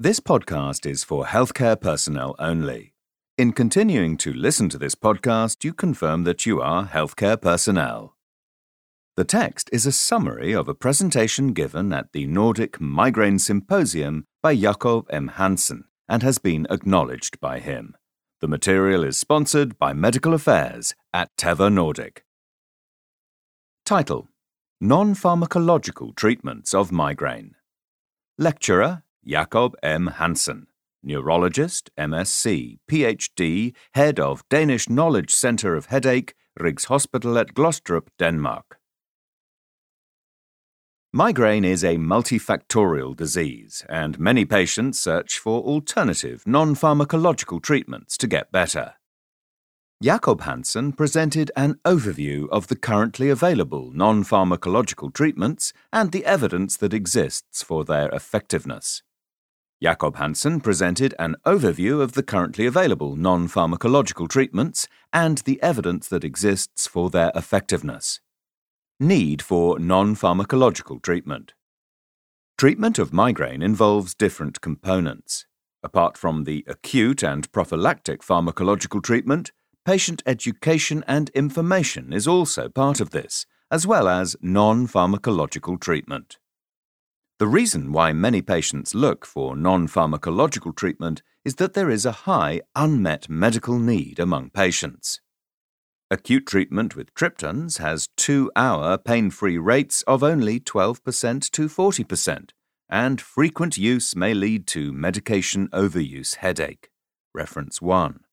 This podcast is for healthcare personnel only. In continuing to listen to this podcast, you confirm that you are healthcare personnel. The text is a summary of a presentation given at the Nordic Migraine Symposium by Jakob M. Hansen and has been acknowledged by him. The material is sponsored by Medical Affairs at Teva Nordic. Title Non Pharmacological Treatments of Migraine. Lecturer Jakob M. Hansen, neurologist, MSc, PhD, head of Danish Knowledge Centre of Headache, Rigs Hospital at Glostrup, Denmark. Migraine is a multifactorial disease, and many patients search for alternative non pharmacological treatments to get better. Jakob Hansen presented an overview of the currently available non pharmacological treatments and the evidence that exists for their effectiveness. Jakob Hansen presented an overview of the currently available non pharmacological treatments and the evidence that exists for their effectiveness. Need for non pharmacological treatment. Treatment of migraine involves different components. Apart from the acute and prophylactic pharmacological treatment, patient education and information is also part of this, as well as non pharmacological treatment. The reason why many patients look for non pharmacological treatment is that there is a high unmet medical need among patients. Acute treatment with triptans has two hour pain free rates of only 12% to 40%, and frequent use may lead to medication overuse headache. Reference 1.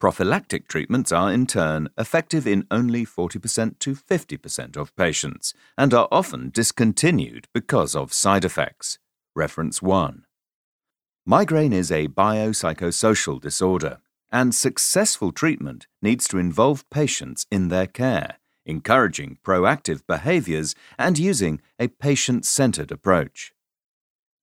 Prophylactic treatments are, in turn, effective in only 40% to 50% of patients and are often discontinued because of side effects. Reference 1. Migraine is a biopsychosocial disorder, and successful treatment needs to involve patients in their care, encouraging proactive behaviors and using a patient centered approach.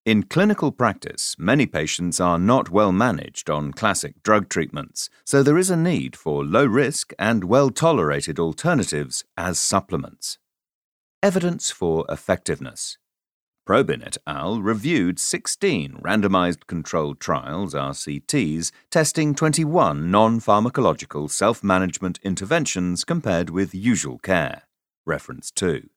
In clinical practice, many patients are not well managed on classic drug treatments, so there is a need for low risk and well tolerated alternatives as supplements. Evidence for effectiveness. Probyn et al. reviewed 16 randomized controlled trials, RCTs, testing 21 non pharmacological self management interventions compared with usual care. Reference 2.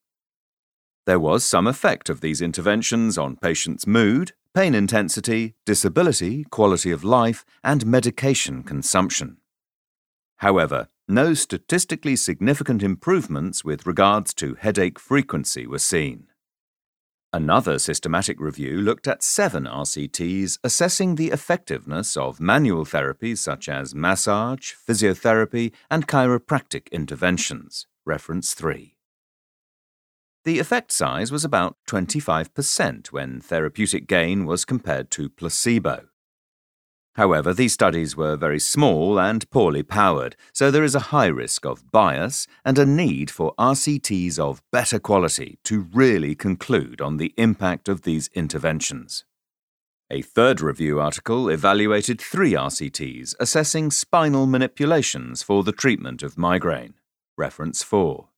There was some effect of these interventions on patients' mood, pain intensity, disability, quality of life, and medication consumption. However, no statistically significant improvements with regards to headache frequency were seen. Another systematic review looked at seven RCTs assessing the effectiveness of manual therapies such as massage, physiotherapy, and chiropractic interventions. Reference 3. The effect size was about 25% when therapeutic gain was compared to placebo. However, these studies were very small and poorly powered, so there is a high risk of bias and a need for RCTs of better quality to really conclude on the impact of these interventions. A third review article evaluated three RCTs assessing spinal manipulations for the treatment of migraine. Reference 4.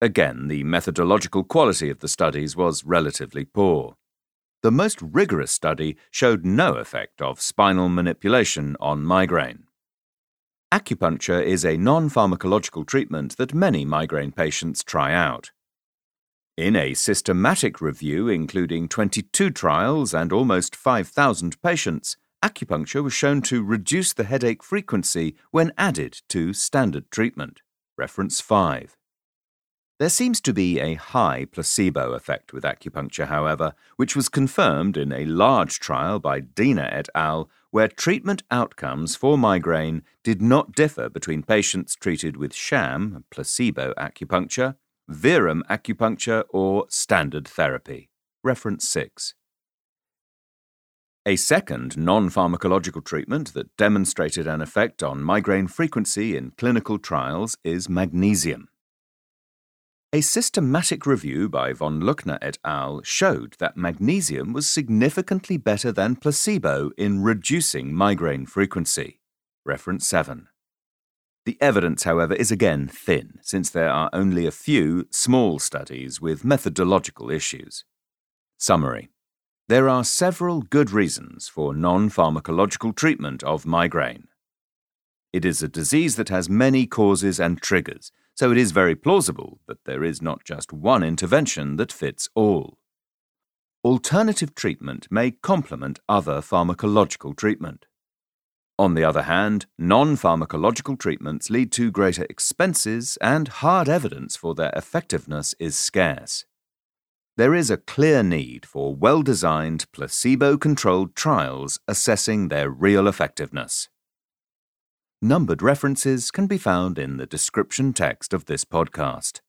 Again, the methodological quality of the studies was relatively poor. The most rigorous study showed no effect of spinal manipulation on migraine. Acupuncture is a non pharmacological treatment that many migraine patients try out. In a systematic review including 22 trials and almost 5,000 patients, acupuncture was shown to reduce the headache frequency when added to standard treatment. Reference 5. There seems to be a high placebo effect with acupuncture, however, which was confirmed in a large trial by Diener et al., where treatment outcomes for migraine did not differ between patients treated with sham, placebo acupuncture, verum acupuncture, or standard therapy. Reference 6. A second non pharmacological treatment that demonstrated an effect on migraine frequency in clinical trials is magnesium. A systematic review by von Luckner et al. showed that magnesium was significantly better than placebo in reducing migraine frequency. Reference 7. The evidence, however, is again thin, since there are only a few small studies with methodological issues. Summary There are several good reasons for non pharmacological treatment of migraine. It is a disease that has many causes and triggers, so it is very plausible that there is not just one intervention that fits all. Alternative treatment may complement other pharmacological treatment. On the other hand, non pharmacological treatments lead to greater expenses and hard evidence for their effectiveness is scarce. There is a clear need for well designed, placebo controlled trials assessing their real effectiveness. Numbered references can be found in the description text of this podcast.